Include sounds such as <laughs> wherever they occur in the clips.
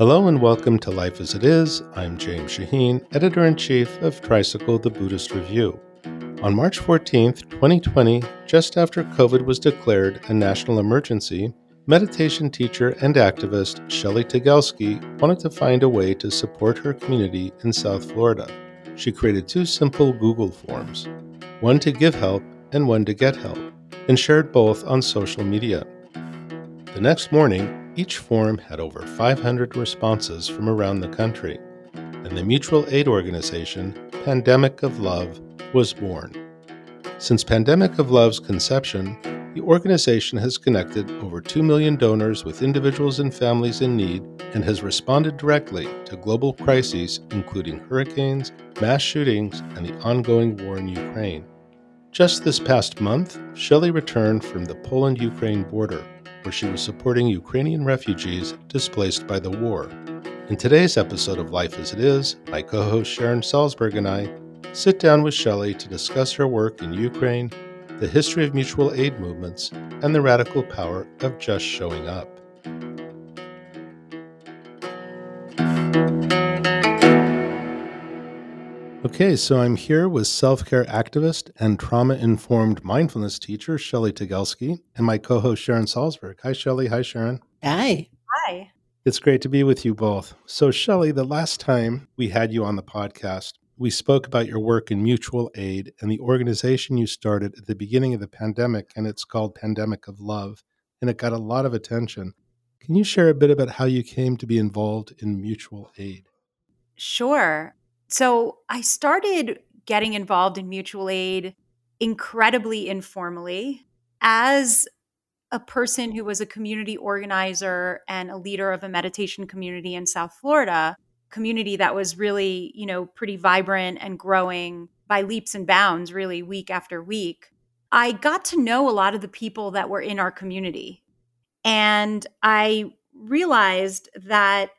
Hello and welcome to Life as It Is. I'm James Shaheen, editor in chief of Tricycle, the Buddhist Review. On March 14th, 2020, just after COVID was declared a national emergency, meditation teacher and activist Shelly Tygielski wanted to find a way to support her community in South Florida. She created two simple Google forms one to give help and one to get help, and shared both on social media. The next morning, each form had over 500 responses from around the country, and the mutual aid organization Pandemic of Love was born. Since Pandemic of Love's conception, the organization has connected over 2 million donors with individuals and families in need and has responded directly to global crises, including hurricanes, mass shootings, and the ongoing war in Ukraine. Just this past month, Shelly returned from the Poland Ukraine border where she was supporting Ukrainian refugees displaced by the war. In today's episode of Life as It Is, my co host Sharon Salzberg and I sit down with Shelly to discuss her work in Ukraine, the history of mutual aid movements, and the radical power of just showing up. Okay, so I'm here with self care activist and trauma informed mindfulness teacher Shelly Tygielski and my co host Sharon Salzberg. Hi, Shelly. Hi, Sharon. Hi. Hi. It's great to be with you both. So, Shelly, the last time we had you on the podcast, we spoke about your work in mutual aid and the organization you started at the beginning of the pandemic, and it's called Pandemic of Love, and it got a lot of attention. Can you share a bit about how you came to be involved in mutual aid? Sure. So I started getting involved in mutual aid incredibly informally as a person who was a community organizer and a leader of a meditation community in South Florida, community that was really, you know, pretty vibrant and growing by leaps and bounds really week after week. I got to know a lot of the people that were in our community. And I realized that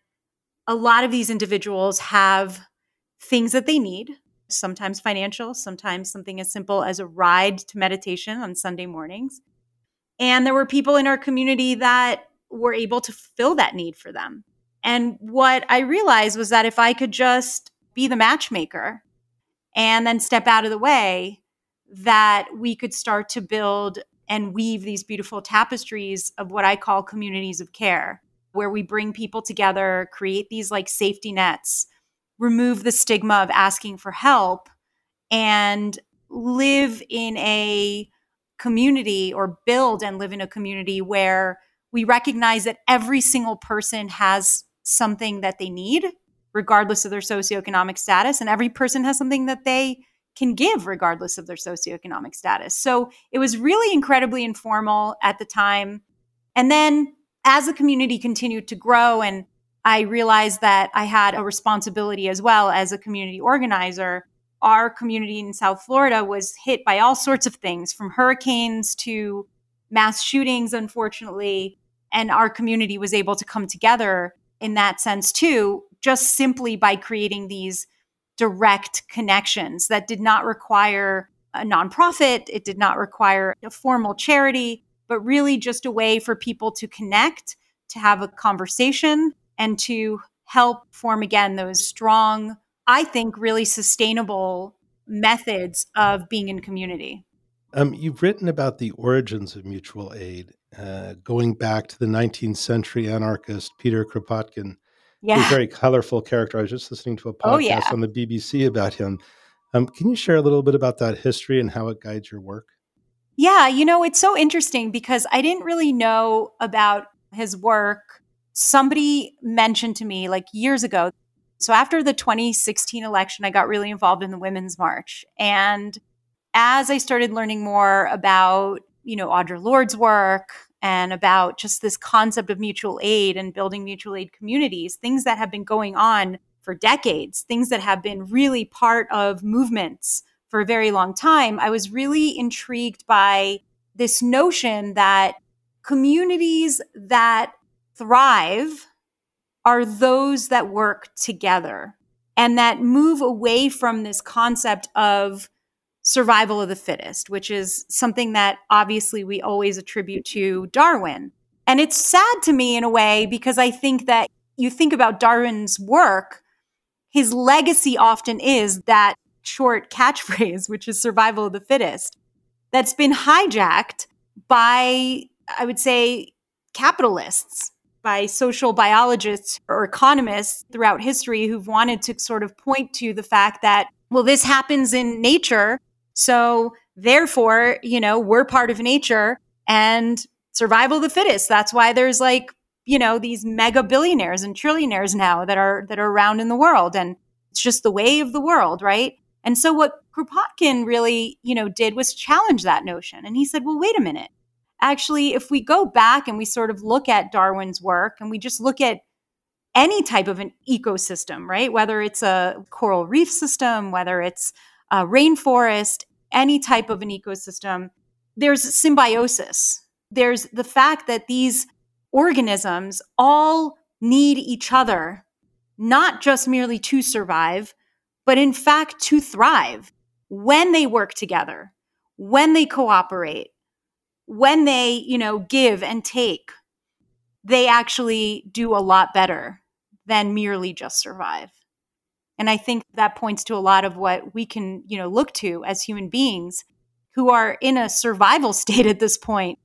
a lot of these individuals have things that they need, sometimes financial, sometimes something as simple as a ride to meditation on Sunday mornings. And there were people in our community that were able to fill that need for them. And what I realized was that if I could just be the matchmaker and then step out of the way, that we could start to build and weave these beautiful tapestries of what I call communities of care, where we bring people together, create these like safety nets remove the stigma of asking for help and live in a community or build and live in a community where we recognize that every single person has something that they need regardless of their socioeconomic status and every person has something that they can give regardless of their socioeconomic status. So it was really incredibly informal at the time. And then as the community continued to grow and I realized that I had a responsibility as well as a community organizer. Our community in South Florida was hit by all sorts of things from hurricanes to mass shootings, unfortunately. And our community was able to come together in that sense too, just simply by creating these direct connections that did not require a nonprofit, it did not require a formal charity, but really just a way for people to connect, to have a conversation, and to help form again those strong, I think, really sustainable methods of being in community. Um, you've written about the origins of mutual aid, uh, going back to the 19th century anarchist Peter Kropotkin. Yeah. A very colorful character. I was just listening to a podcast oh, yeah. on the BBC about him. Um, can you share a little bit about that history and how it guides your work? Yeah, you know, it's so interesting because I didn't really know about his work somebody mentioned to me like years ago. So after the 2016 election, I got really involved in the Women's March. And as I started learning more about, you know, Audre Lorde's work and about just this concept of mutual aid and building mutual aid communities, things that have been going on for decades, things that have been really part of movements for a very long time, I was really intrigued by this notion that communities that thrive are those that work together and that move away from this concept of survival of the fittest, which is something that obviously we always attribute to Darwin. And it's sad to me in a way because I think that you think about Darwin's work, his legacy often is that short catchphrase, <laughs> which is survival of the fittest, that's been hijacked by, I would say, capitalists, by social biologists or economists throughout history who've wanted to sort of point to the fact that, well, this happens in nature. So therefore, you know, we're part of nature and survival of the fittest. That's why there's like, you know, these mega billionaires and trillionaires now that are that are around in the world. And it's just the way of the world, right? And so what Kropotkin really, you know, did was challenge that notion. And he said, well, wait a minute. Actually, if we go back and we sort of look at Darwin's work and we just look at any type of an ecosystem, right? Whether it's a coral reef system, whether it's a rainforest, any type of an ecosystem, there's symbiosis. There's the fact that these organisms all need each other, not just merely to survive, but in fact to thrive when they work together, when they cooperate, when they, you know, give and take, they actually do a lot better than merely just survive. And I think that points to a lot of what we can, you know, look to as human beings who are in a survival <laughs> state at this point.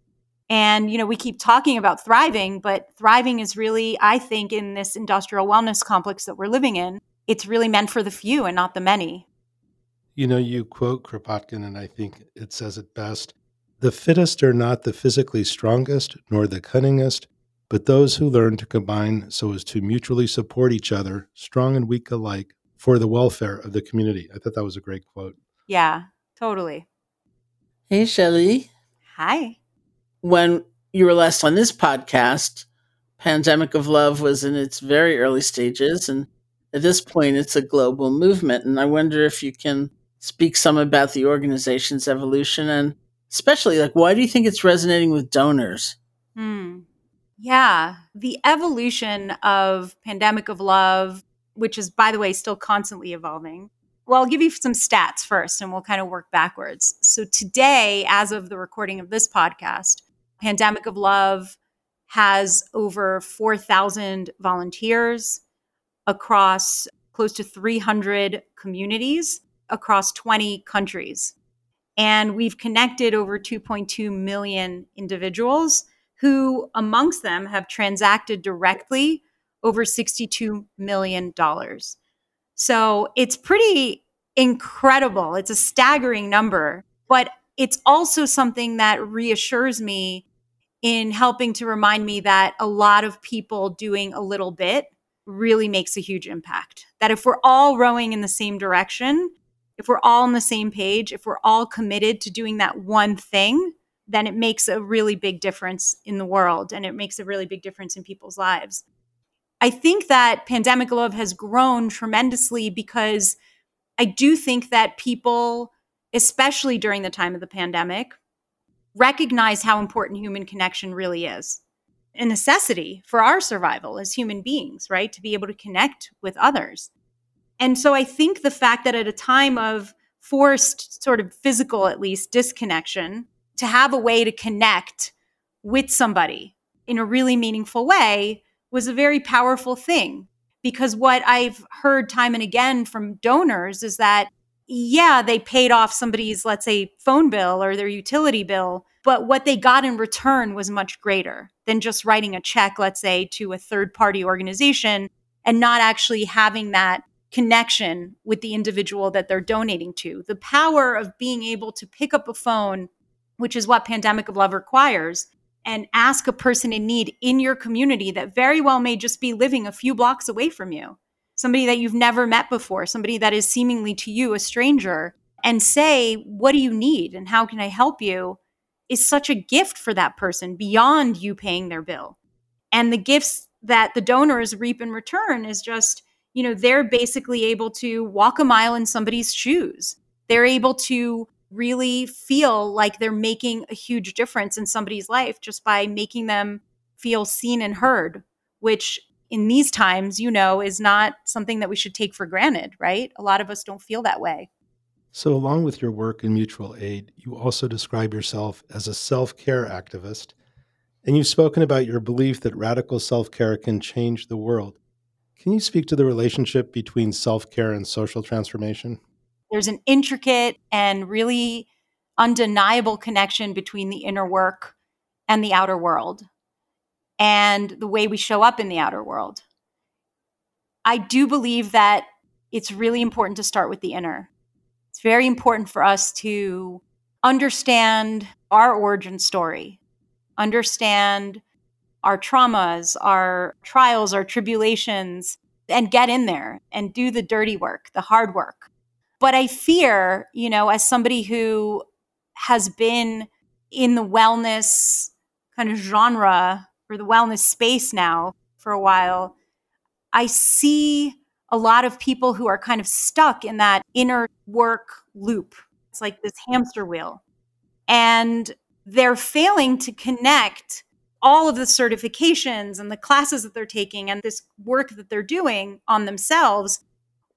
And, you know, we keep talking about thriving, but thriving is really, I think, in this industrial wellness complex that we're living in, it's really meant for the few and not the many. You know, you quote Kropotkin, and I think it says it best The fittest are not the physically strongest nor the cunningest, but those who learn to combine so as to mutually support each other, strong and weak alike, for the welfare of the community. I thought that was a great quote. Yeah, totally. Hey, Shelly. Hi. When you were last on this podcast, Pandemic of Love was in its very early stages. And at this point, it's a global movement. And I wonder if you can speak some about the organization's evolution and especially like why do you think it's resonating with donors? Hmm. Yeah, the evolution of Pandemic of Love, which is by the way still constantly evolving. Well, I'll give you some stats first and we'll kind of work backwards. So today, as of the recording of this podcast, Pandemic of Love has over 4,000 volunteers across close to 300 communities across 20 countries. And we've connected over 2.2 million individuals who, amongst them, have transacted directly over $62 million. So it's pretty incredible. It's a staggering number, but it's also something that reassures me in helping to remind me that a lot of people doing a little bit really makes a huge impact. That if we're all rowing in the same direction, if we're all on the same page, if we're all committed to doing that one thing, then it makes a really big difference in the world and it makes a really big difference in people's lives. I think that Pandemic Love has grown tremendously because I do think that people, especially during the time of the pandemic, recognize how important human connection really is a necessity for our survival as human beings, right? To be able to connect with others. And so I think the fact that at a time of forced, sort of physical at least, disconnection, to have a way to connect with somebody in a really meaningful way was a very powerful thing. Because what I've heard time and again from donors is that, yeah, they paid off somebody's, let's say, phone bill or their utility bill, but what they got in return was much greater than just writing a check, let's say, to a third party organization and not actually having that connection with the individual that they're donating to. The power of being able to pick up a phone, which is what Pandemic of Love requires, and ask a person in need in your community that very well may just be living a few blocks away from you, somebody that you've never met before, somebody that is seemingly to you a stranger, and say, What do you need and how can I help you? is such a gift for that person beyond you paying their bill. And the gifts that the donors reap in return is just you know, they're basically able to walk a mile in somebody's shoes. They're able to really feel like they're making a huge difference in somebody's life just by making them feel seen and heard, which in these times, you know, is not something that we should take for granted, right? A lot of us don't feel that way. So, along with your work in mutual aid, you also describe yourself as a self care activist. And you've spoken about your belief that radical self care can change the world. Can you speak to the relationship between self care and social transformation? There's an intricate and really undeniable connection between the inner work and the outer world and the way we show up in the outer world. I do believe that it's really important to start with the inner. It's very important for us to understand our origin story, understand our traumas, our trials, our tribulations, and get in there and do the dirty work, the hard work. But I fear, you know, as somebody who has been in the wellness kind of genre or the wellness space now for a while, I see a lot of people who are kind of stuck in that inner work loop. It's like this hamster wheel. And they're failing to connect all of the certifications and the classes that they're taking and this work that they're doing on themselves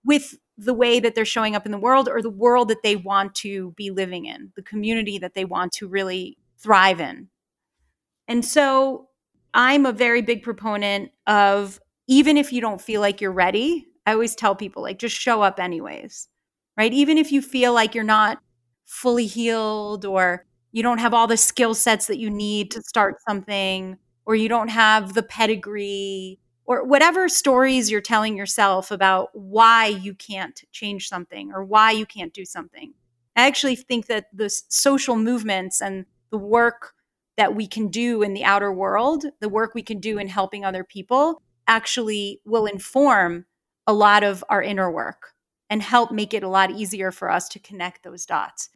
with the way that they're showing up in the world or the world that they want to be living in, the community that they want to really thrive in. And so I'm a very big proponent of even if you don't feel like you're ready, I always tell people like just show up anyways. Right? Even if you feel like you're not fully healed or you don't have all the skill sets that you need to mm-hmm. start something or you don't have the pedigree or whatever stories you're telling yourself about why you can't change something or why you can't do something. I actually think that the social movements and the work that we can do in the outer world, the work we can do in helping other people, actually will inform a lot of our inner work and help make it a lot easier for us to connect those dots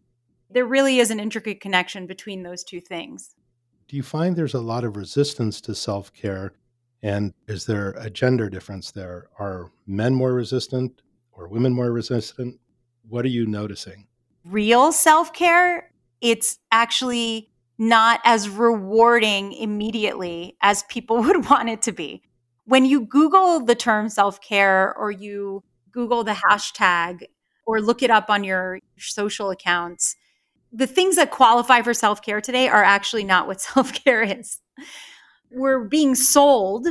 there really is an intricate connection between those two things. Do you find there's a lot of resistance to self care? And is there a gender difference there? Are men more resistant or women more resistant? What are you noticing? Real self care, it's actually not as rewarding immediately as people <laughs> would want it to be. When you Google the term self care or you Google the hashtag or look it up on your social accounts, the things that qualify for self care today are actually not what <laughs> self care is. We're being sold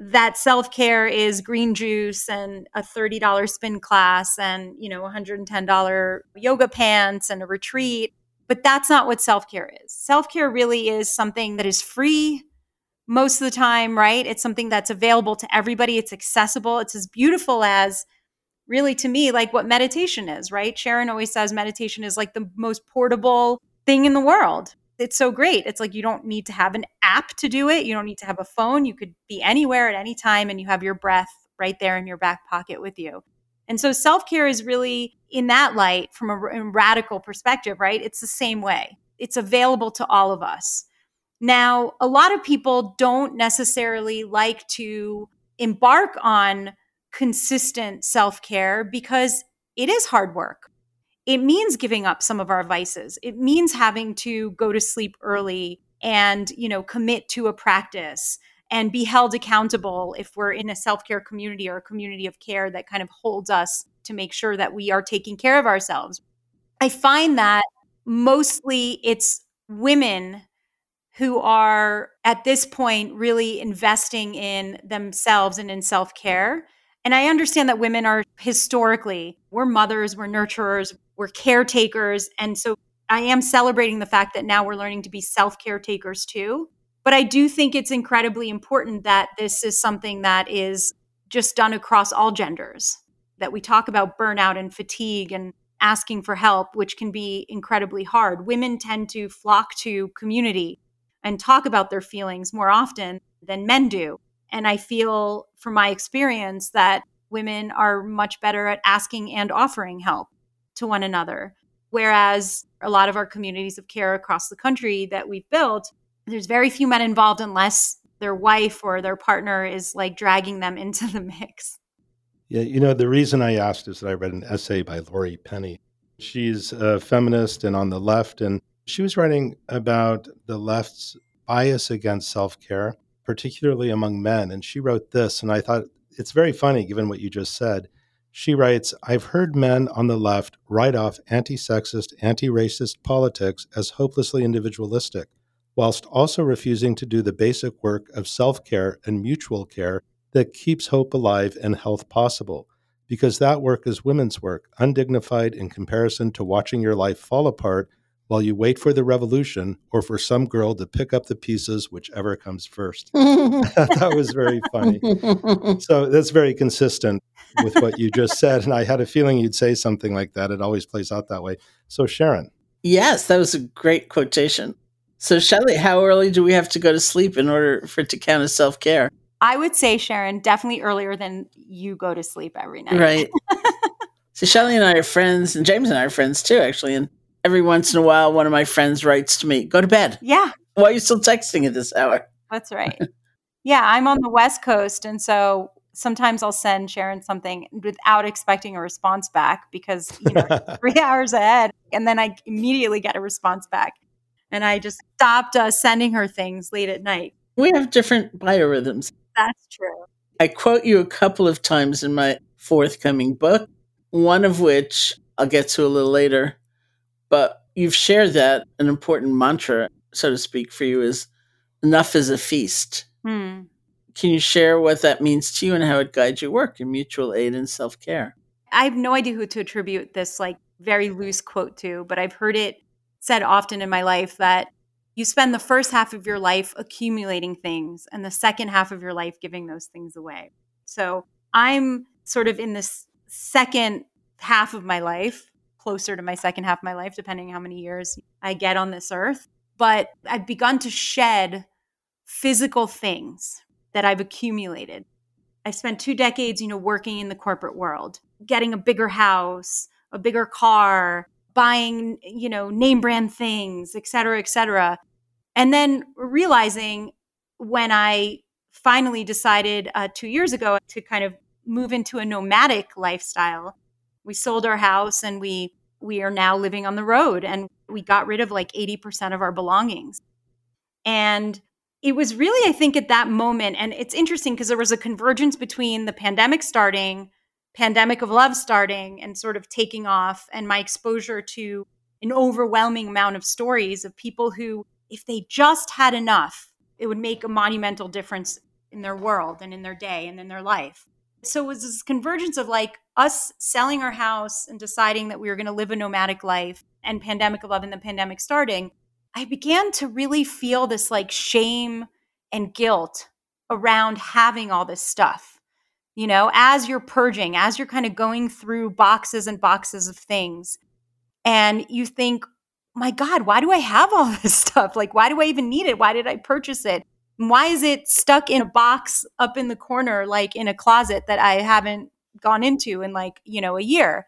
that self care is green juice and a $30 spin class and, you know, $110 yoga pants and a retreat. But that's not what self care is. Self care really is something that is free most of the time, right? It's something that's available to everybody, it's accessible, it's as beautiful as really to me like what meditation is, right? Sharon always says meditation is like the most portable thing in the world. It's so great. It's like you don't need to have an app to do it. You don't need to have a phone. You could be anywhere at any time and you have your breath right there in your back pocket with you. And so self care is really in that light from a, radical perspective, right? It's the same way. It's available to all of us. Now, a lot of people don't necessarily like to embark on consistent self care because it is hard work. It means giving up some of our vices. It means having to go to sleep early and, you know, commit to a practice and be held accountable if we're in a self-care community or a community of care that kind of holds us to make sure that we are taking care of ourselves. I find that mostly it's women who are at this point really investing in themselves and in self-care and I understand that women are historically, we're mothers, we're nurturers, we're caretakers. And so I am celebrating the fact that now we're learning to be self caretakers too. But I do think it's incredibly important that this is something that is just done across all genders, that we talk about burnout and fatigue and asking for help, which can be incredibly hard. Women tend to flock to community and talk about their feelings more often than men do. And I feel from my experience that women are much better at asking and offering help to one another. Whereas a lot of our communities of care across the country that we've built, there's very few men involved unless their wife or their partner is like dragging them <laughs> into the mix. Yeah, you know, the reason I asked is that I read an essay by Laurie Penny. She's a feminist and on the left, and she was writing about the left's bias against self care particularly among men. And she wrote this, and I thought it's very funny given what you just said. She writes, I've heard men on the left write off anti sexist, anti racist politics as hopelessly individualistic, whilst also refusing to do the basic work of self care and mutual care that keeps hope alive and health possible. Because that work is women's work, undignified in comparison to watching your life fall apart while you wait for the revolution or for some girl to pick up the pieces, whichever comes first. <laughs> <laughs> that was very funny. So that's very consistent with what you just <laughs> said. And I had a feeling you'd say something like that. It always plays out that way. So, Sharon. Yes, that was a great quotation. So, Shelly, how early do we have to go to sleep in order for it to count as self care? I would say, Sharon, definitely earlier than you go to sleep every night. Right. so, Shelly and I are friends, and James and I are friends too, actually. And every once in a while, one of my friends writes to me, Go to bed. Yeah. Why are you still texting at this hour? That's right. yeah, I'm on the West Coast. And so sometimes I'll send Sharon something without expecting a response back because, you know, <laughs> three hours ahead. And then I immediately get a response back and I just stopped uh, sending her things late at night. We have different biorhythms. That's true. I quote you a couple of times in my forthcoming book, one of which I'll get to a little later. But you've shared that an important mantra, so to speak, for you is enough is a feast. Hmm. Can you share what that means to you and how it guides your work in mutual aid and self care? I have no idea who to attribute this like very loose quote to, but I've heard it said often in my life that you spend the first half of your life accumulating things and the second half of your life giving those things away. So I'm sort of in this second half of my life, closer to my second half of my life, depending how many years I get on this earth. But I've begun to shed physical things that I've accumulated. I spent two decades, you know, working in the corporate world, getting a bigger house, a bigger car, buying, you know, name brand things, et cetera, et cetera. And then realizing when I finally decided uh, two years ago to kind of move into a nomadic lifestyle, we sold our house and we we are now living on the road and we got rid of like 80% of our belongings. And it was really, I think, at that moment, and it's interesting because there was a convergence between the pandemic starting pandemic of love starting and sort of taking off and my exposure to an overwhelming amount of stories of people who if they just had enough it would make a monumental difference in their world and in their day and in their life so it was this convergence of like us selling our house and deciding that we were going to live a nomadic life and pandemic of love and the pandemic starting i began to really feel this like shame and guilt around having all this stuff you know, as you're purging, as you're kind of going through boxes and boxes of things, and you think, my God, why do I have all <laughs> this stuff? Like, why do I even need it? Why did I purchase it? Why is it stuck in a box up in the corner, like in a closet that I haven't gone into in like, you know, a year?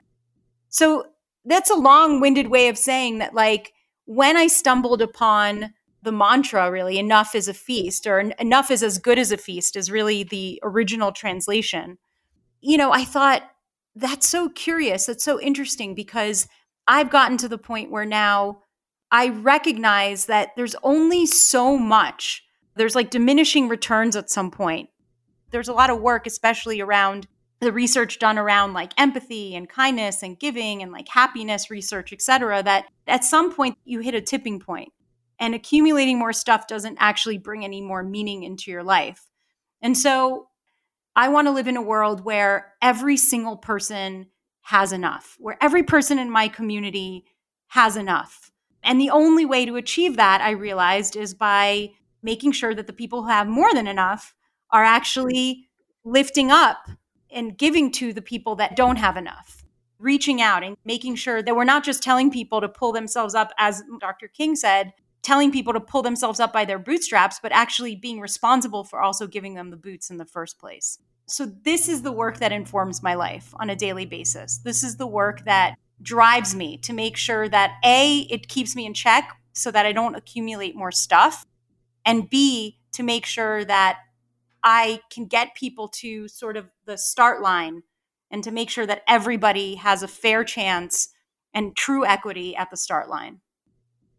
So that's a long winded way of saying that, like, when I stumbled upon the mantra really enough is a feast or enough is as good as a feast is really the original translation you know i thought that's so curious that's so interesting because i've gotten to the point where now i recognize that there's only so much there's like diminishing returns at some point there's a lot of work especially around the research done around like empathy and kindness and giving and like happiness research et cetera that at some point you hit a tipping point and accumulating more stuff doesn't actually bring any more meaning into your life. And so I want to live in a world where every single person has enough, where every person in my community has enough. And the only way to achieve that, I realized, is by making sure that the people who have more than enough are actually lifting up and giving to the people that don't have enough, reaching out and making sure that we're not just telling people to pull themselves up, as Dr. King said, telling people to pull themselves up by their bootstraps, but actually being responsible for also giving them the boots in the first place. So, this is the work that informs my life on a daily basis. This is the work that drives me to make sure that A, it keeps me in check so that I don't accumulate more stuff, and B, to make sure that I can get people to sort of the start line and to make sure that everybody has a fair chance and true equity at the start line.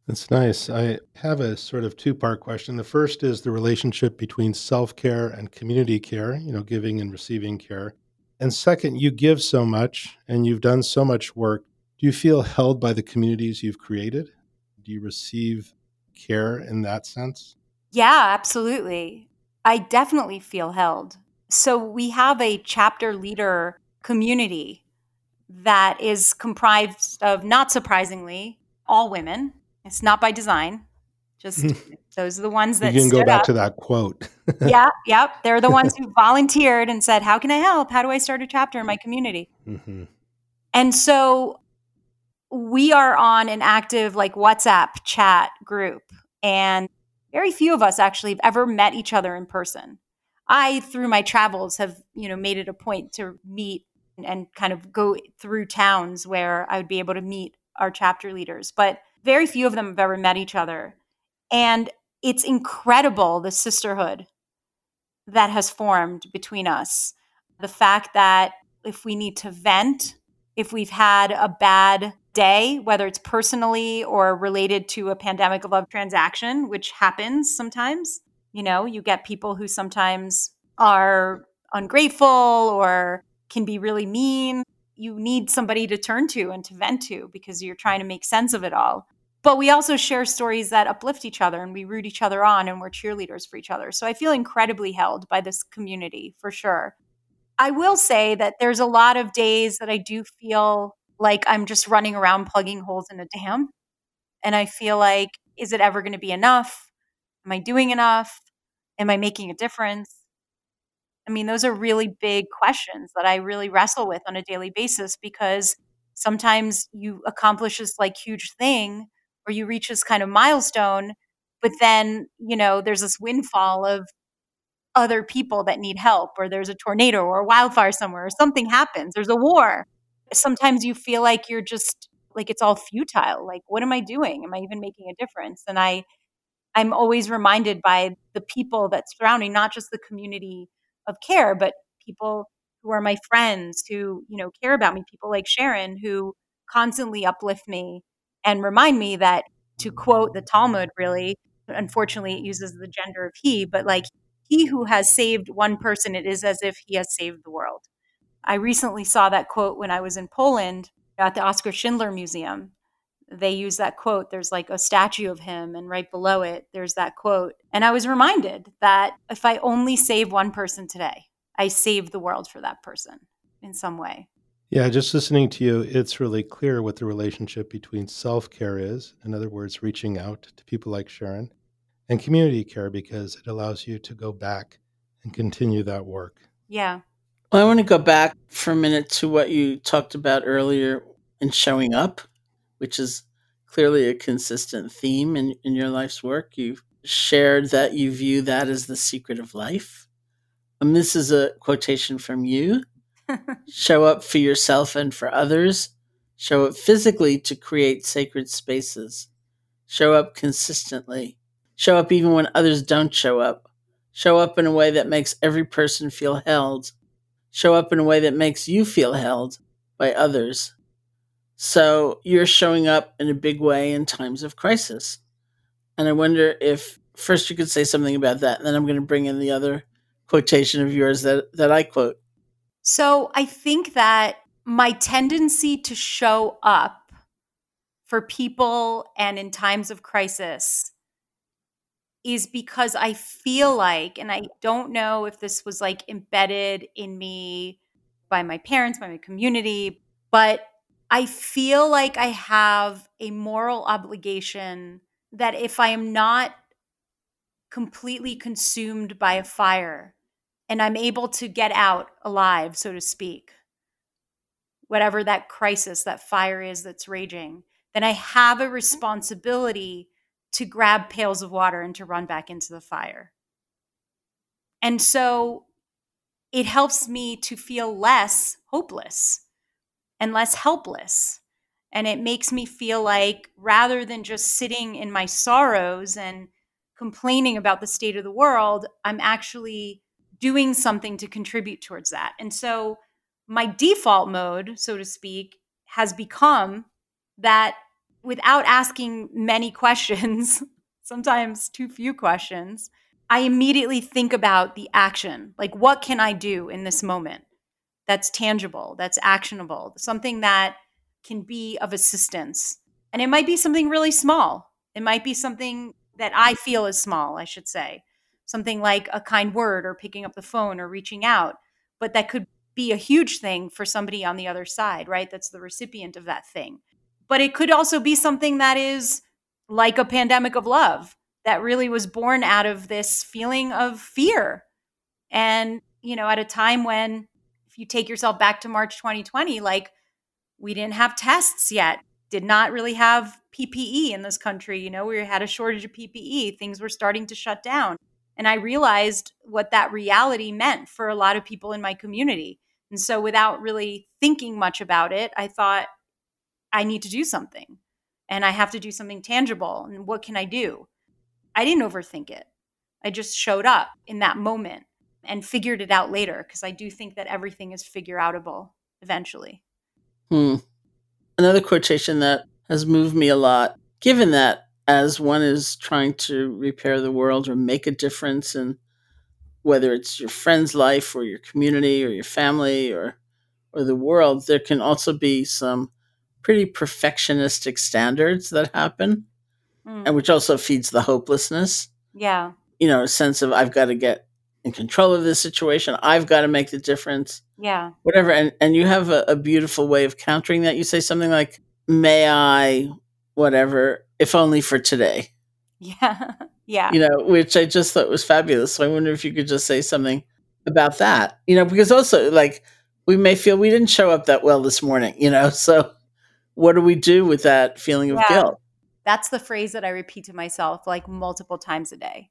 That's nice. I have a sort of two part question. The first is the relationship between self care and community care, you know, giving and receiving care. And second, you give so much and you've done so much work. Do you feel held by the communities you've created? Do you receive care in that sense? Yeah, absolutely. I definitely feel held. So we have a chapter leader community that is comprised of, not surprisingly, all women. It's not by design. Just <laughs> those are the ones that you can go back up. to that quote. yeah, <laughs> yep. They're the ones who volunteered and said, "How can I help? How do I start a chapter in my community?" Mm-hmm. And so we are on an active like WhatsApp chat group, and very few of us actually have ever met each other in person. I, through my travels, have you know made it a point to meet and kind of go through towns where I would be able to meet our chapter leaders, but very few of them have ever met each other. And it's incredible the sisterhood that has formed between us. The fact that if we need to vent, if we've had a bad day, whether it's personally or related to a pandemic of love transaction, which happens sometimes, you know, you get people who sometimes are ungrateful or can be really mean. You need somebody to turn to and to vent to because you're trying to make sense of it all. But we also share stories that uplift each other and we root each other on and we're cheerleaders for each other. So I feel incredibly held by this community for sure. I will say that there's a lot of days that I do feel like I'm just running around plugging holes in a dam. And I feel like, is it ever going to be enough? Am I doing enough? Am I making a difference? I mean, those are really big questions that I really wrestle with on a daily basis because sometimes you accomplish this like huge thing or you reach this kind of milestone, but then, you know, there's this windfall of other people that need help, or there's a tornado or a wildfire somewhere, or something happens, there's a war. Sometimes you feel like you're just like it's all futile. Like, what am I doing? Am I even making a difference? And I, I'm always reminded by the people that surrounding, not just the community of care, but people who are my friends who, you know, care about me, people like Sharon who constantly uplift me and remind me that to quote the Talmud really, unfortunately it uses the gender of he, but like he who has saved one person, it is as if he has saved the world. I recently saw that quote when I was in Poland at the Oskar Schindler Museum they use that quote. There's like a statue of him, and right below it, there's that quote. And I was reminded that if I only save one person today, I save the world for that person in some way. Yeah, just listening to you, it's really clear what the relationship between self care is. In other words, reaching out to people like Sharon, and community care because it allows you to go back and continue that work. Yeah. Well, I want to go back for a minute to what you talked about earlier in showing up which is clearly a consistent theme in, in your life's work. You've shared that you view that as the secret of life. And this is a quotation from you. <laughs> Show up for yourself and for others, show up physically to create sacred spaces, show up consistently, show up even when others don't show up, show up in a way that makes every person feel held, show up in a way that makes you feel held by others. So you're showing up in a big way in times of crisis. And I wonder if first you could say something about that, and then I'm going to bring in the other quotation of yours that, that I quote. So I think that my tendency to show up for people and in times of crisis is because I feel like, and I don't know if this was like embedded in me by my parents, by my community, but I feel like I have a moral obligation that if I am not completely consumed by a fire and I'm able to get out alive, so to speak, whatever that crisis, that fire is that's raging, then I have a mm-hmm. responsibility to grab pails of water and to run back into the fire. And so it helps me to feel less hopeless and less helpless. And it makes me feel like rather than just sitting in my sorrows and complaining about the state of the world, I'm actually doing something to contribute towards that. And so my default mode, so to speak, has become that without asking many questions, <laughs> sometimes too few questions, I immediately think about the action. Like, what can I do in this moment? that's tangible, that's actionable, something that can be of assistance. And it might be something really small. It might be something that I feel is small, I should say. something like a kind word or picking up the phone or reaching out, but that could be a huge thing for somebody on the other side, right? That's the recipient of that thing. But it could also be something that is like a pandemic of love that really was born out of this feeling of fear. And, you know, at a time when, if you take yourself back to March 2020, like we didn't have tests yet, did not really have PPE in this country. You know, we had a shortage of PPE, things were starting to shut down. And I realized what that reality meant for a lot of people in my community. And so, without really thinking much about it, I thought, I need to do something and I have to do something tangible. And what can I do? I didn't overthink it. I just showed up in that moment and figured it out later because I do think that everything is figure outable eventually. Hmm. Another quotation that has moved me a lot, given that as one is trying to repair the world or make a difference in whether it's your friend's life or your community or your family or or the world, there can also be some pretty perfectionistic standards that happen mm. and which also feeds the hopelessness. Yeah. You know, a sense of I've got to get in control of this situation. I've got to make the difference. Yeah. Whatever. And and you have a, a beautiful way of countering that. You say something like, May I, whatever, if only for today. <laughs> Yeah. Yeah. You know, which I just thought was fabulous. So I wonder if you could just say something about that. You know, because also like we may feel we didn't show up that well this morning, you know. <laughs> So what do we do with that feeling of yeah. guilt? That's the phrase that I repeat to myself like multiple times a day.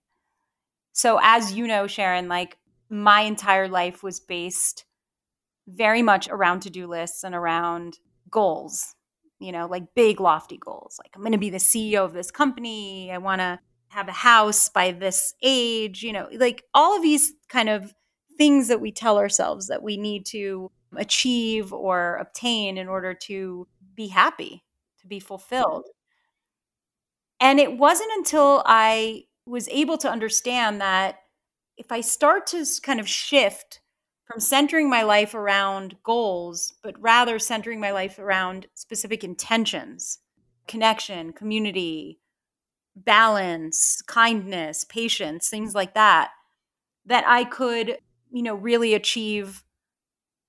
So, as you know, Sharon, like my entire life was based very much around to do lists and around goals, you know, like big, lofty goals. Like, I'm going to be the CEO of this company. I want to have a house by this age, you know, like all of these kind of things that we tell ourselves that we need to achieve or obtain in order to be happy, to be fulfilled. And it wasn't until I was able to understand that if I start to kind of shift from centering my life around goals, but rather centering my life around specific intentions, connection, community, balance, kindness, patience, things like that, that I could, you know, really achieve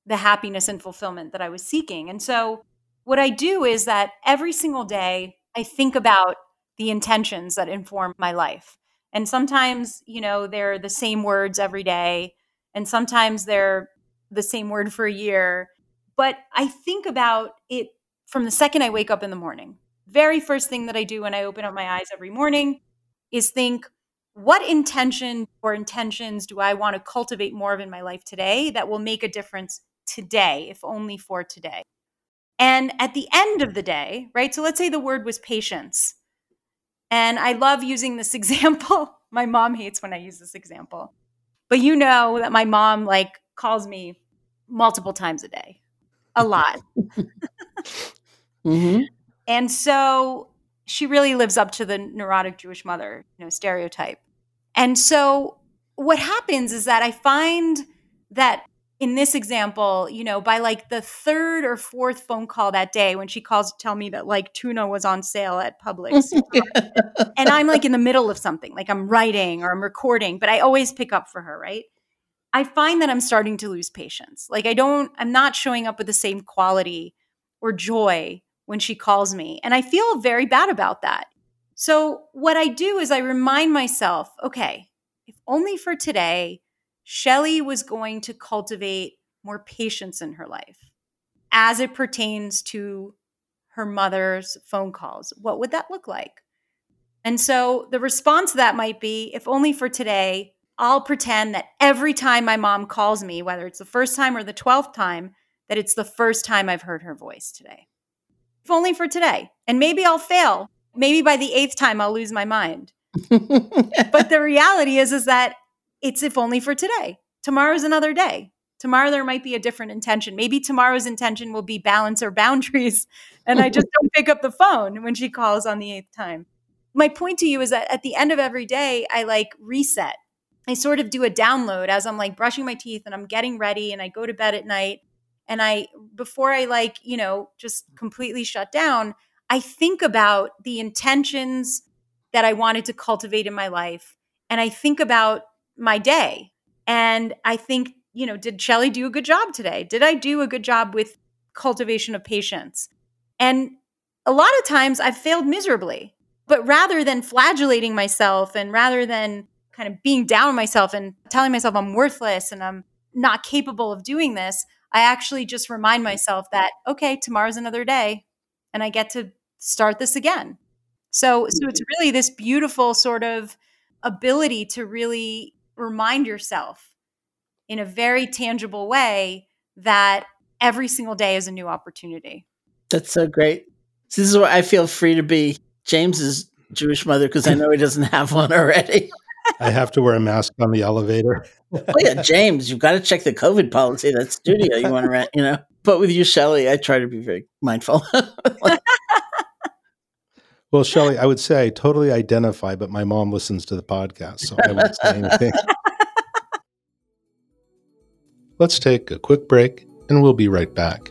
the happiness and fulfillment that I was seeking. And so what I do is that every single day I think about the intentions that inform my life. And sometimes, you know, they're the same words every day, and sometimes they're the same word for a year. But I think about it from the second I wake up in the morning. Very first thing that I do when I open up my eyes every morning is think, what intention or intentions do I want to cultivate more of in my life today that will make a difference today, if only for today? And at the end of the day, right? So let's say the word was patience. And I love using this <laughs> example. my mom hates when I use this example. But you know that my mom like calls me multiple times a day. A lot. <laughs> mm-hmm. And so she really lives up to the neurotic Jewish mother, you know, stereotype. And so what happens is that I find that in this example, you know, by like the third or fourth phone call that day when she calls to tell me that like tuna was on sale at Publix. <laughs> and I'm like in the middle of something, like I'm writing or I'm recording, but I always pick up for her, right? I find that I'm starting to lose patience. Like I don't, I'm not showing up with the same quality or joy when she calls me. And I feel very bad about that. So what I do is I remind myself, okay, if only for today, Shelly was going to cultivate more patience in her life as it pertains to her mother's phone calls. What would that look like? And so the response to that might be if only for today, I'll pretend that every time my mom calls me, whether it's the first time or the 12th time, that it's the first time I've heard her voice today. If only for today. And maybe I'll fail. Maybe by the eighth time, I'll lose my mind. <laughs> but the reality is, is that it's if only for today. Tomorrow's another day. Tomorrow there might be a different intention. Maybe tomorrow's intention will be balance or boundaries. <laughs> And I just don't pick up the phone when she calls on the eighth time. My point to you is that at the end of every day, I like reset. I sort of do a download as I'm like brushing my teeth and I'm getting ready and I go to bed at night. And I, before I like, you know, just completely shut down, I think about the intentions that I wanted to cultivate in my life. And I think about my day. And I think, you know, did Shelly do a good job today? Did I do a good job with cultivation of patience? And a lot of times I've failed miserably. But rather than flagellating myself and rather than kind of being down on myself and telling myself I'm worthless and I'm not capable of doing this, I actually just remind myself that, okay, tomorrow's another day and I get to start this again. So, so it's mm-hmm. really this beautiful sort of ability to really remind yourself in a very tangible way that every single day is a new opportunity. That's so great. This is why I feel free to be James's Jewish mother because I know he doesn't have one already. I have to wear a mask on the elevator. oh yeah, James, you've got to check the COVID policy. That studio you want to rent, you know. But with you, Shelly, I try to be very mindful. <laughs> well, Shelly, I would say I totally identify, but my mom listens to the podcast, so I won't say anything. <laughs> Let's take a quick break, and we'll be right back.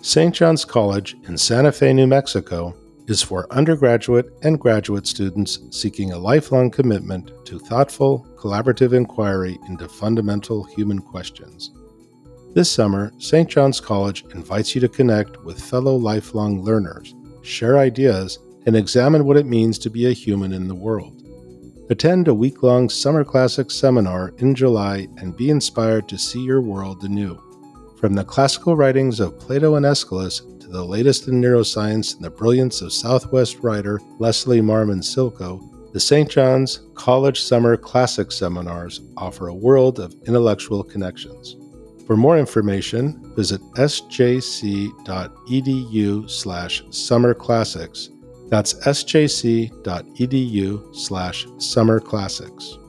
St. John's College in Santa Fe, New Mexico is for undergraduate and graduate students seeking a lifelong commitment to thoughtful, collaborative inquiry into fundamental human questions. This summer, St. John's College invites you to connect with fellow lifelong learners, share ideas, and examine what it means to be a human in the world. Attend a week long Summer Classics seminar in July and be inspired to see your world anew. From the classical writings of Plato and Aeschylus to the latest in neuroscience and the brilliance of Southwest writer Leslie Marmon Silko, the St. John's College Summer Classics Seminars offer a world of intellectual connections. For more information, visit sjc.edu slash summerclassics. That's sjc.edu slash summerclassics.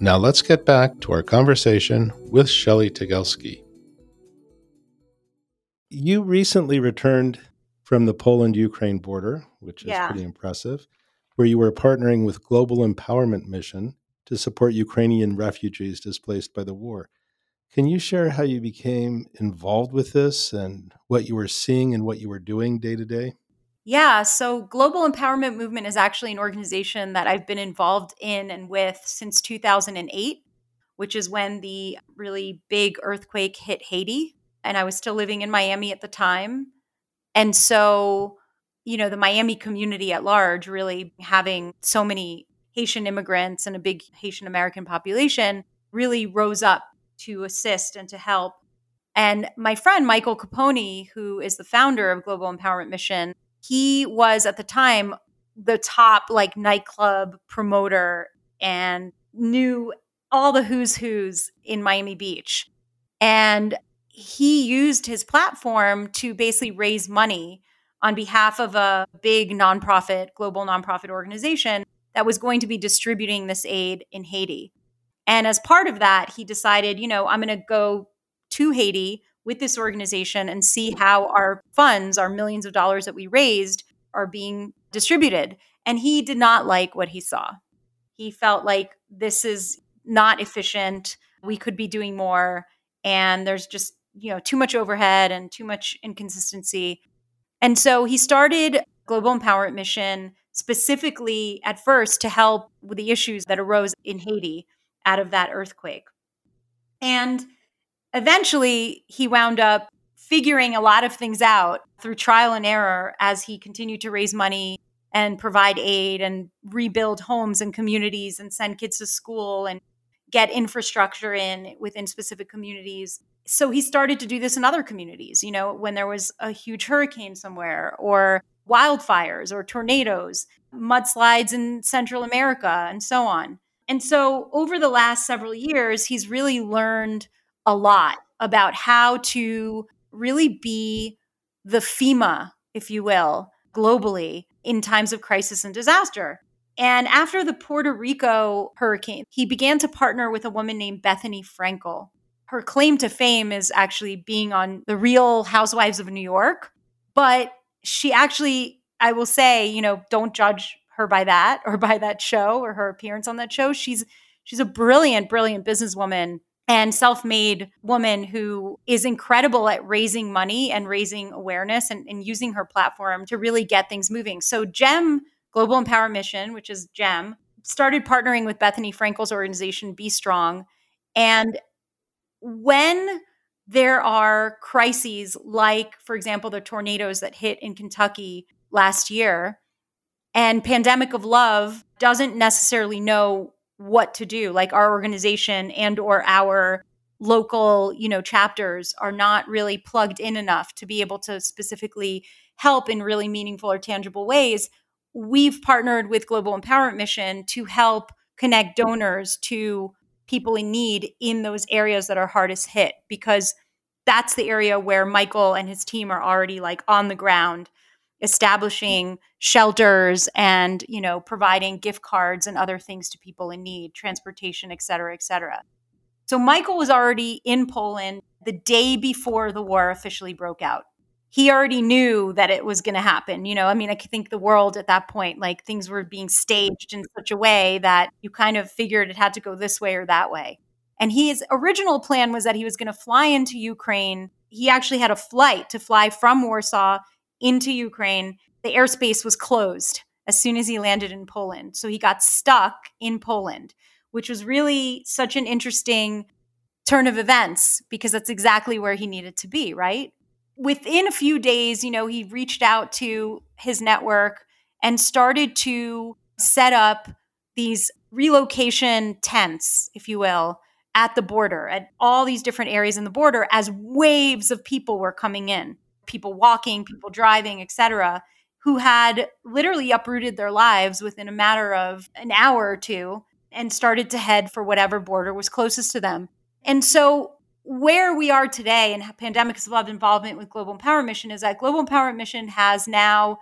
Now let's get back to our conversation with Shelly Tygielski you recently returned from the Poland Ukraine border, which is yeah. pretty impressive, where you were partnering with Global Empowerment Mission to support Ukrainian refugees displaced by the war. Can you share how you became involved with this and what you were seeing and what you were doing day to day? Yeah, so Global Empowerment Movement is actually an organization that I've been involved in and with since 2008, which is when the really big earthquake hit Haiti and I was still living in Miami at the time. And so, you know, the Miami community at large, really having so many Haitian immigrants and a big Haitian American population, really rose up to assist and to help. And my friend Michael Capponi, who is the founder of Global Empowerment Mission, he was at the time the top like nightclub promoter and knew all the who's who's in Miami Beach. And he used his platform to basically raise money on behalf of a big nonprofit, global nonprofit organization that was going to be distributing this aid in Haiti. And as part of that, he decided, you know, I'm going to go to Haiti with this organization and see how our funds, our millions of dollars that we raised, are being distributed. And he did not like what he saw. He felt like this is not efficient. We could be doing more. And there's just you know too much overhead and too much inconsistency and so he started global empowerment mission specifically at first to help with the issues that arose in haiti out of that earthquake and eventually he wound up figuring a lot of things out through trial and error as he continued to raise money and provide aid and rebuild homes and communities and send kids to school and get infrastructure in within specific communities so he started to do this in other communities, you know, when there was a huge hurricane somewhere or wildfires or tornadoes, mudslides in Central America, and so on. And so over the last several years, he's really learned a lot about how to really be the FEMA, if you will, globally in times of crisis and disaster. And after the Puerto Rico hurricane, he began to partner with a woman named Bethenny Frankel her claim to fame is actually being on the real housewives of new york but she actually i will say you know don't judge her by that or by that show or her appearance on that show she's she's a brilliant brilliant businesswoman and self-made woman who is incredible at raising money and raising awareness and, and using her platform to really get things moving so gem global empower mission which is gem started partnering with Bethenny Frankel's organization, Be Strong. And when there are crises like, for example, the tornadoes that hit in Kentucky last year, and Pandemic of Love doesn't necessarily know what to do. Like our organization and or our local you know chapters are not really plugged in enough to be able to specifically help in really meaningful or tangible ways. We've partnered with global empowerment mission to help connect donors to people in need in those areas that are hardest hit because that's the area where michael and his team are already like on the ground establishing shelters and you know providing gift cards and other things to people in need transportation et cetera et cetera. So michael was already in poland the day before the war officially broke out. He already knew that it was going to happen you know? I mean i think the world at that point like things were being staged in such a way that you kind of figured it had to go this way or that way. And his original plan was that he was going to fly into ukraine. He actually had a flight to fly from warsaw into Ukraine, the airspace was closed as soon as he landed in Poland. So he got stuck in Poland, which was really such an interesting turn of events because that's exactly where he needed to be, right? Within a few days, you know, he reached out to his network and started to set up these relocation tents, if you will, at the border, at all these different areas in the border as waves of people were coming in people walking, people driving, etc., who had literally uprooted their lives within a matter of an hour or two and started to head for whatever border was closest to them. And so where we are today in pandemic has love involvement with global empowerment mission is that global empowerment mission has now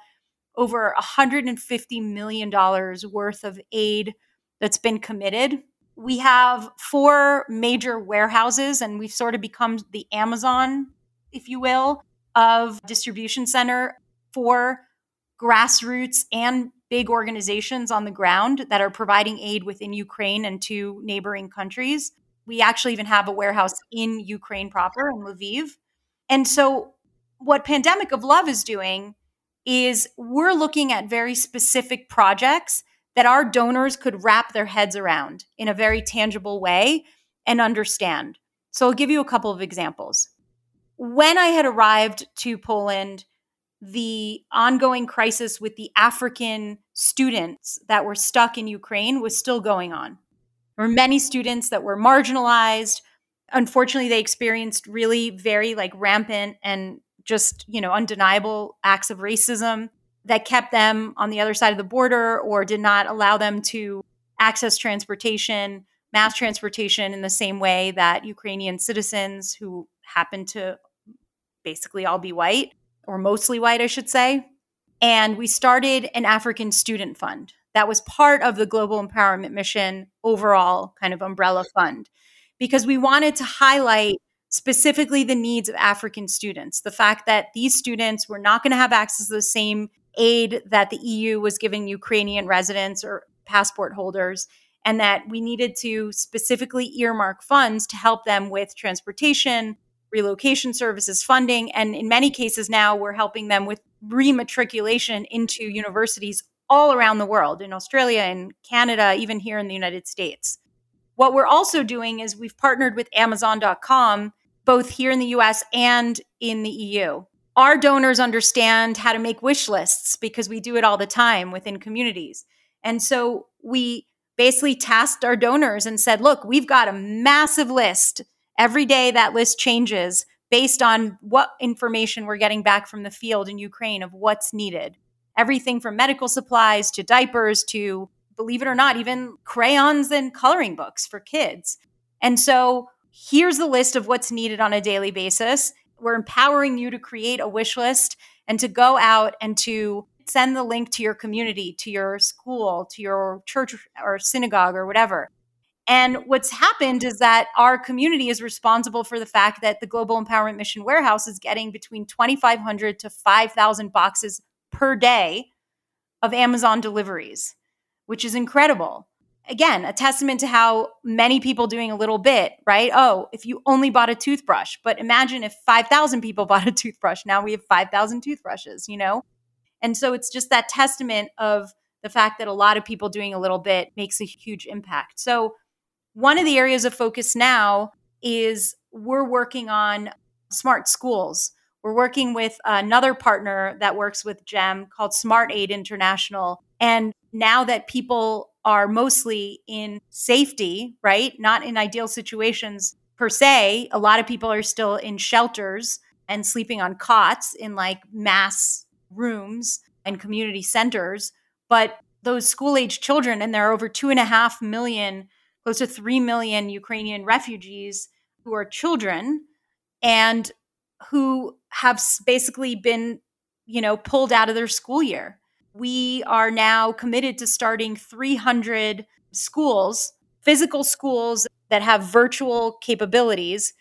over 150 million dollars worth of aid that's been committed we have four major warehouses and we've sort of become the amazon if you will of distribution center for grassroots and big organizations on the ground that are providing aid within Ukraine and to neighboring countries. We actually even have a warehouse in Ukraine proper in Lviv. And so what Pandemic of Love is doing is we're looking at very specific projects that our donors could wrap their heads around in a very tangible way and understand. So I'll give you a couple of examples when I had arrived to Poland, the ongoing crisis with the African students that were stuck in Ukraine was still going on. There were many students that were marginalized. Unfortunately, they experienced really very like rampant and just, you know, undeniable acts of racism that kept them on the other side of the border or did not allow them to access transportation, mass transportation in the same way that Ukrainian citizens who happened to basically all be white, or mostly white, I should say. And we started an African student fund that was part of the Global Empowerment Mission overall kind of umbrella fund because we wanted to highlight specifically the needs of African students. The fact that these students were not going to have access to the same aid that the EU was giving Ukrainian residents or passport holders, and that we needed to specifically earmark funds to help them with transportation, relocation services funding. And in many cases now, we're helping them with rematriculation into universities all around the world in Australia and Canada, even here in the United States. What we're also doing is we've partnered with Amazon.com, both here in the US and in the EU. Our donors understand how to make wish lists because we do it all the time within communities. And so we basically tasked our donors and said, look, we've got a massive list Every day that list changes based on what information we're getting back from the field in Ukraine of what's needed. Everything from medical supplies to diapers to, believe it or not, even crayons and coloring books for kids. And so here's the list of what's needed on a daily basis. We're empowering you to create a wish list and to go out and to send the link to your community, to your school, to your church or synagogue or whatever. And what's happened is that our community is responsible for the fact that the Global Empowerment Mission warehouse is getting between 2,500 to 5,000 boxes per day of Amazon deliveries, which is incredible. Again, a testament to how many people doing a little bit, right? Oh, if you only bought a toothbrush, but imagine if 5,000 people <laughs> bought a toothbrush. Now we have 5,000 toothbrushes, you know? And so it's just that testament of the fact that a lot of people doing a little bit makes a huge impact. So, one of the areas of focus now is we're working on smart schools. We're working with another partner that works with GEM called Smart Aid International. And now that people are mostly in safety, right? Not in ideal situations per se, a lot of people are still in shelters and sleeping on cots in like mass rooms and community centers. But those school age children, and there are over two and a half million, close to three million Ukrainian refugees who are children and who have basically been, you know, pulled out of their school year. We are now committed to starting 300 schools, physical schools that have virtual capabilities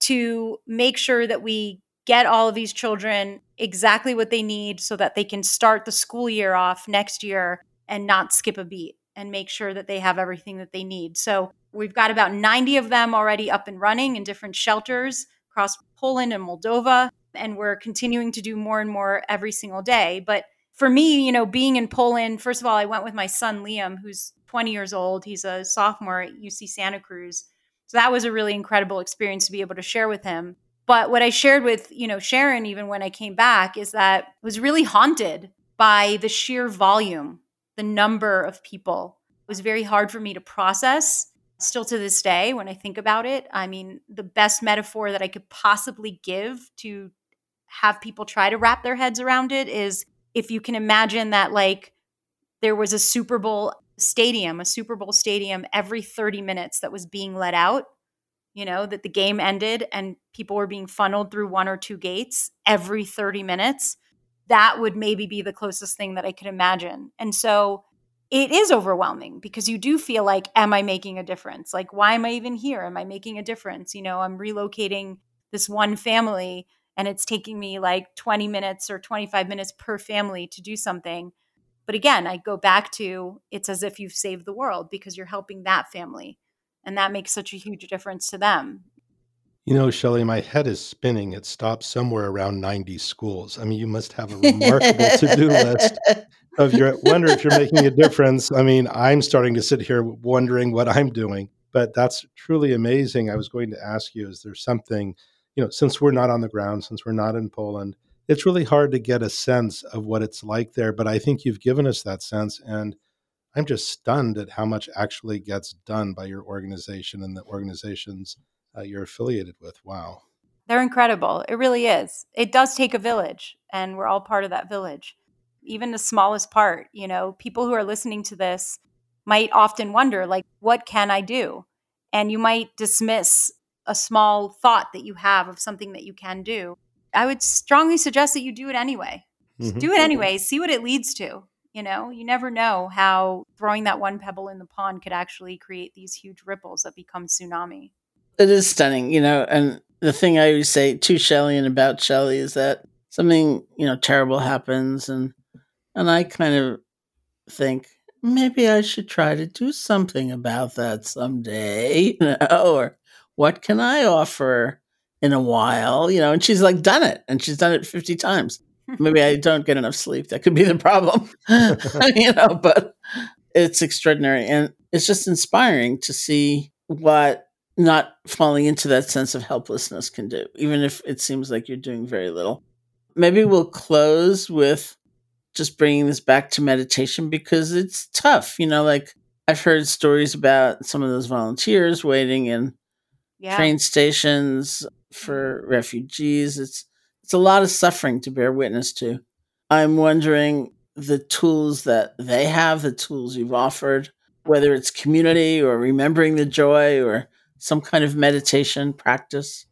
to make sure that we get all of these children exactly what they need so that they can start the school year off next year and not skip a beat and make sure that they have everything that they need. So we've got about 90 of them already up and running in different shelters across Poland and Moldova. And we're continuing to do more and more every single day. But for me, you know, being in Poland, first of all, I went with my son Liam, who's 20 years old. He's a sophomore at UC Santa Cruz. So that was a really incredible experience to be able to share with him. But what I shared with, you know, Sharon even when I came back is that I was really haunted by the sheer volume, the number of people. Was very hard for me to process still to this day when I think about it. I mean, the best metaphor that I could possibly give to have people try to wrap their heads around it is if you can imagine that like there was a Super Bowl stadium, a Super Bowl stadium every 30 minutes that was being let out you know, that the game ended and people were being funneled through one or two gates every 30 minutes, that would maybe be the closest thing that I could imagine. And so it is overwhelming because you do feel like, am I making a difference? Like, why am I even here? Am I making a difference? You know, I'm relocating this one family and it's taking me like 20 minutes or 25 minutes per family to do something. But again, I go back to it's as if you've saved the world because you're helping that family and that makes such a huge difference to them you know shelly my head is spinning. It stops somewhere around 90 schools. I mean you must have a remarkable to-do list of your wonder if you're making a difference. I mean i'm starting to sit here wondering what i'm doing but that's truly amazing. I was going to ask you is there something you know since we're not on the ground since we're not in poland it's really hard to get a sense of what it's like there but i think you've given us that sense and I'm just stunned at how much actually gets done by your organization and the organizations uh, you're affiliated with. Wow. They're incredible. It really is. It does take a village, and we're all part of that village. Even the smallest part, you know, people who are listening to this might often wonder, like, what can I do? And you might dismiss a small thought that you have of something that you can do. I would strongly suggest that you do it anyway. Mm-hmm. Do it anyway, see what it leads to. You know, you never know how throwing that one pebble in the pond could actually create these huge ripples that become tsunami. It is stunning, you know, and the thing I always say to Shelly and about Shelly is that something, you know, terrible happens and and I kind of think maybe I should try to do something about that someday, <laughs> you know, or what can I offer in a while, you know, and she's like done it and she's done it 50 times. <laughs> Maybe I don't get enough sleep. That could be the problem, <laughs> you know, but it's extraordinary. And it's just inspiring to see what not falling into that sense of helplessness can do, even if it seems like you're doing very little. Maybe we'll close with just bringing this back to meditation because it's tough. You know, like I've heard stories about some of those volunteers waiting in yeah. train stations for mm-hmm. refugees. It's it's a lot of suffering to bear witness to. I'm wondering the tools that they have, the tools you've offered, whether it's community or remembering the joy or some kind of meditation practice.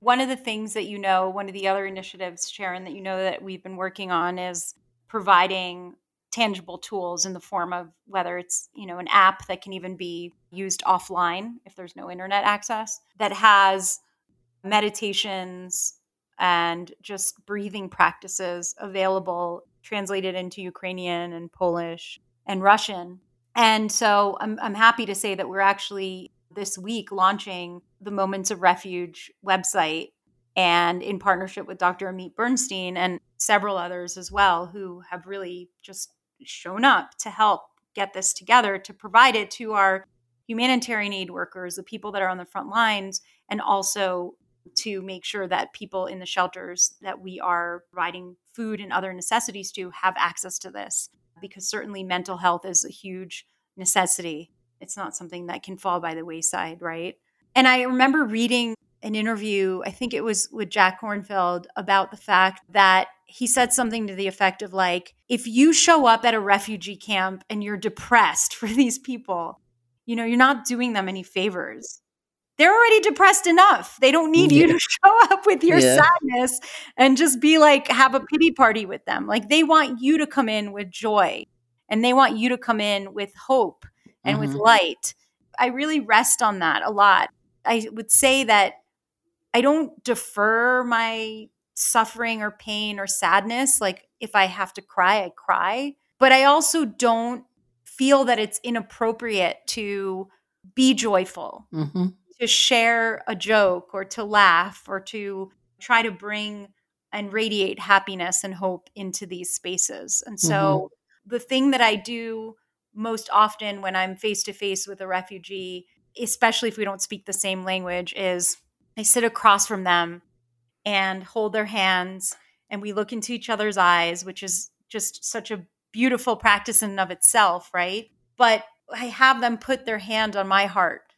One of the things that you know, one of the other initiatives, Sharon, that you know that we've been working on is providing tangible tools in the form of whether it's you know an app that can even be used offline if there's no internet access that has meditations and just breathing practices available, translated into Ukrainian and Polish and Russian. And so I'm, I'm happy to say that we're actually this week launching the Moments of Refuge website and in partnership with Dr. Amit Bernstein and several others as well who have really just shown up to help get this together to provide it to our humanitarian aid workers, the people that are on the front lines, and also to make sure that people in the shelters that we are providing food and other necessities to have access to this. Because certainly mental health is a huge necessity. It's not something that can fall by the wayside, right? And I remember reading an interview, I think it was with Jack Kornfield, about the fact that he said something to the effect of like, if you show up at a refugee camp and you're depressed <laughs> for these people, you know, you're not doing them any favors. They're already depressed enough. They don't need yeah. you to <laughs> show up with your yeah. sadness and just be like, have a pity party with them. Like, they want you to come in with joy and they want you to come in with hope and mm-hmm. with light. I really rest on that a lot. I would say that I don't defer my suffering or pain or sadness. Like, if I have to cry, I cry. But I also don't feel that it's inappropriate to be joyful, mm-hmm. to share a joke or to laugh or to try to bring and radiate happiness and hope into these spaces. And so mm-hmm. the thing that I do most often when I'm face to face with a refugee, especially if we don't speak the same language, is I sit across from them and hold their hands and we look into each other's eyes, which is just such a beautiful practice in and of itself, right? But I have them put their hand on my heart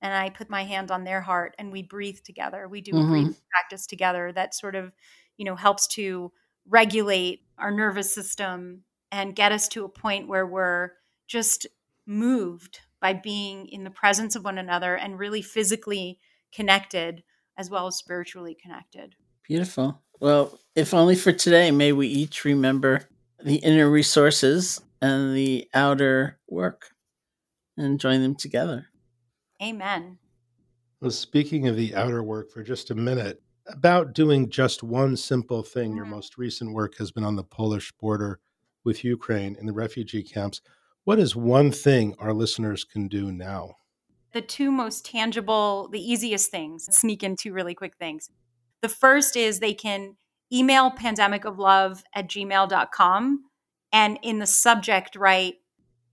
and I put my hand on their heart and we breathe together. We do mm-hmm. a breathing practice together that sort of, you know, helps to regulate our nervous system and get us to a point where we're just moved by being in the presence of one another and really physically connected as well as spiritually connected. Beautiful. Well, if only for today, may we each remember the inner resources and the outer work and join them together. Amen. Well, speaking of the outer work for just a minute, about doing just one simple thing, mm-hmm. your most recent work has been on the Polish border with Ukraine in the refugee camps. What is one thing our listeners can do now? The two most tangible, the easiest things, sneak in two really quick things. The first is they can email pandemicoflove at gmail.com and in the subject write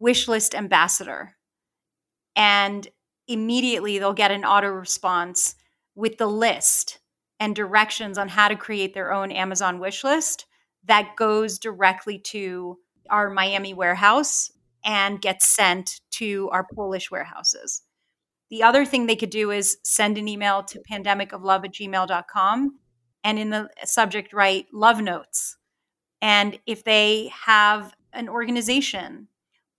wishlist ambassador. And immediately they'll get an auto response with the list and directions on how to create their own Amazon wish list that goes directly to our Miami warehouse and gets sent to our Polish warehouses. The other thing they could do is send an email to pandemicoflove at gmail.com and in the subject write love notes. And if they have an organization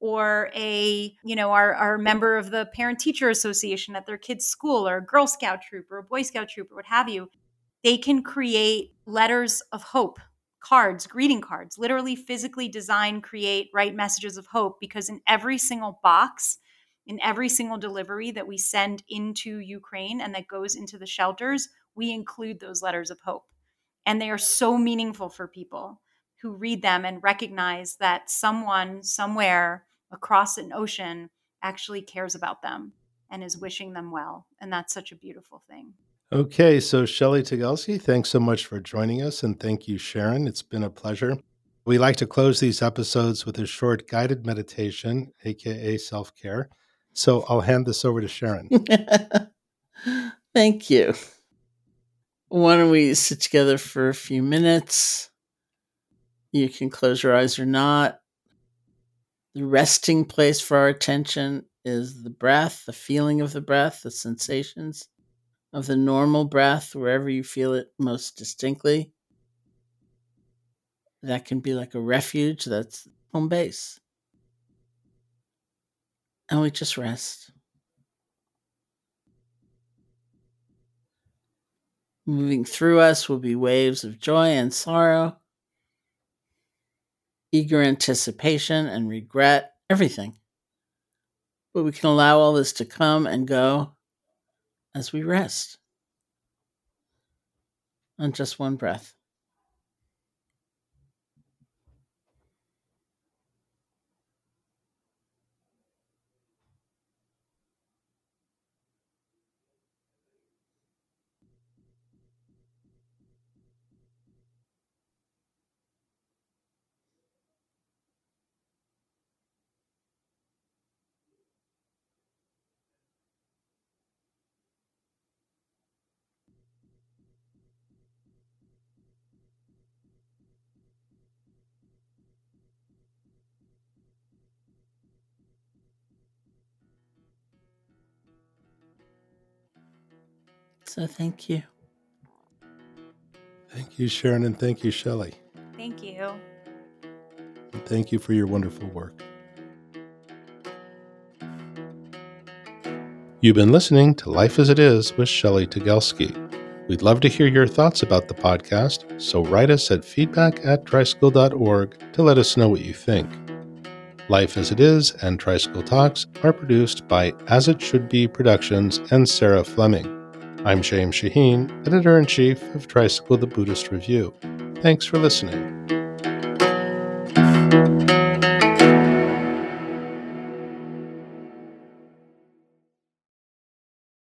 or a, you know, are, a member of the parent teacher association at their kid's school or a Girl Scout troop or a Boy Scout troop or what have you, they can create letters of hope, cards, greeting cards, literally physically design, create, write messages of hope because in every single box, in every single delivery that we send into Ukraine and that goes into the shelters, we include those letters of hope. And they are so meaningful for people who read them and recognize that someone somewhere across an ocean actually cares about them and is wishing them well. And that's such a beautiful thing. Okay, so Shelly Tygielski, thanks so much for joining us. And thank you, Sharon. It's been a pleasure. We like to close these episodes with a short guided meditation, AKA self care. So I'll hand this over to Sharon. <laughs> Thank you. Why don't we sit together for a few minutes? You can close your eyes or not. The resting place for our attention is the breath, the feeling of the breath, the sensations of the normal breath, wherever you feel it most distinctly. That can be like a refuge, that's home base. And we just rest. Moving through us will be waves of joy and sorrow, eager anticipation and regret, everything. But we can allow all this to come and go as we rest on just one breath. So thank you. Thank you, Sharon, and thank you, Shelly. Thank you. And thank you for your wonderful work. You've been listening to Life as It Is with Shelly Tygielski. We'd love to hear your thoughts about the podcast, so write us at feedback at tricycle.org to let us know what you think. Life as It Is and Tricycle Talks are produced by As It Should Be Productions and Sarah Fleming. I'm James Shaheen, editor in chief of Tricycle the Buddhist Review. Thanks for listening.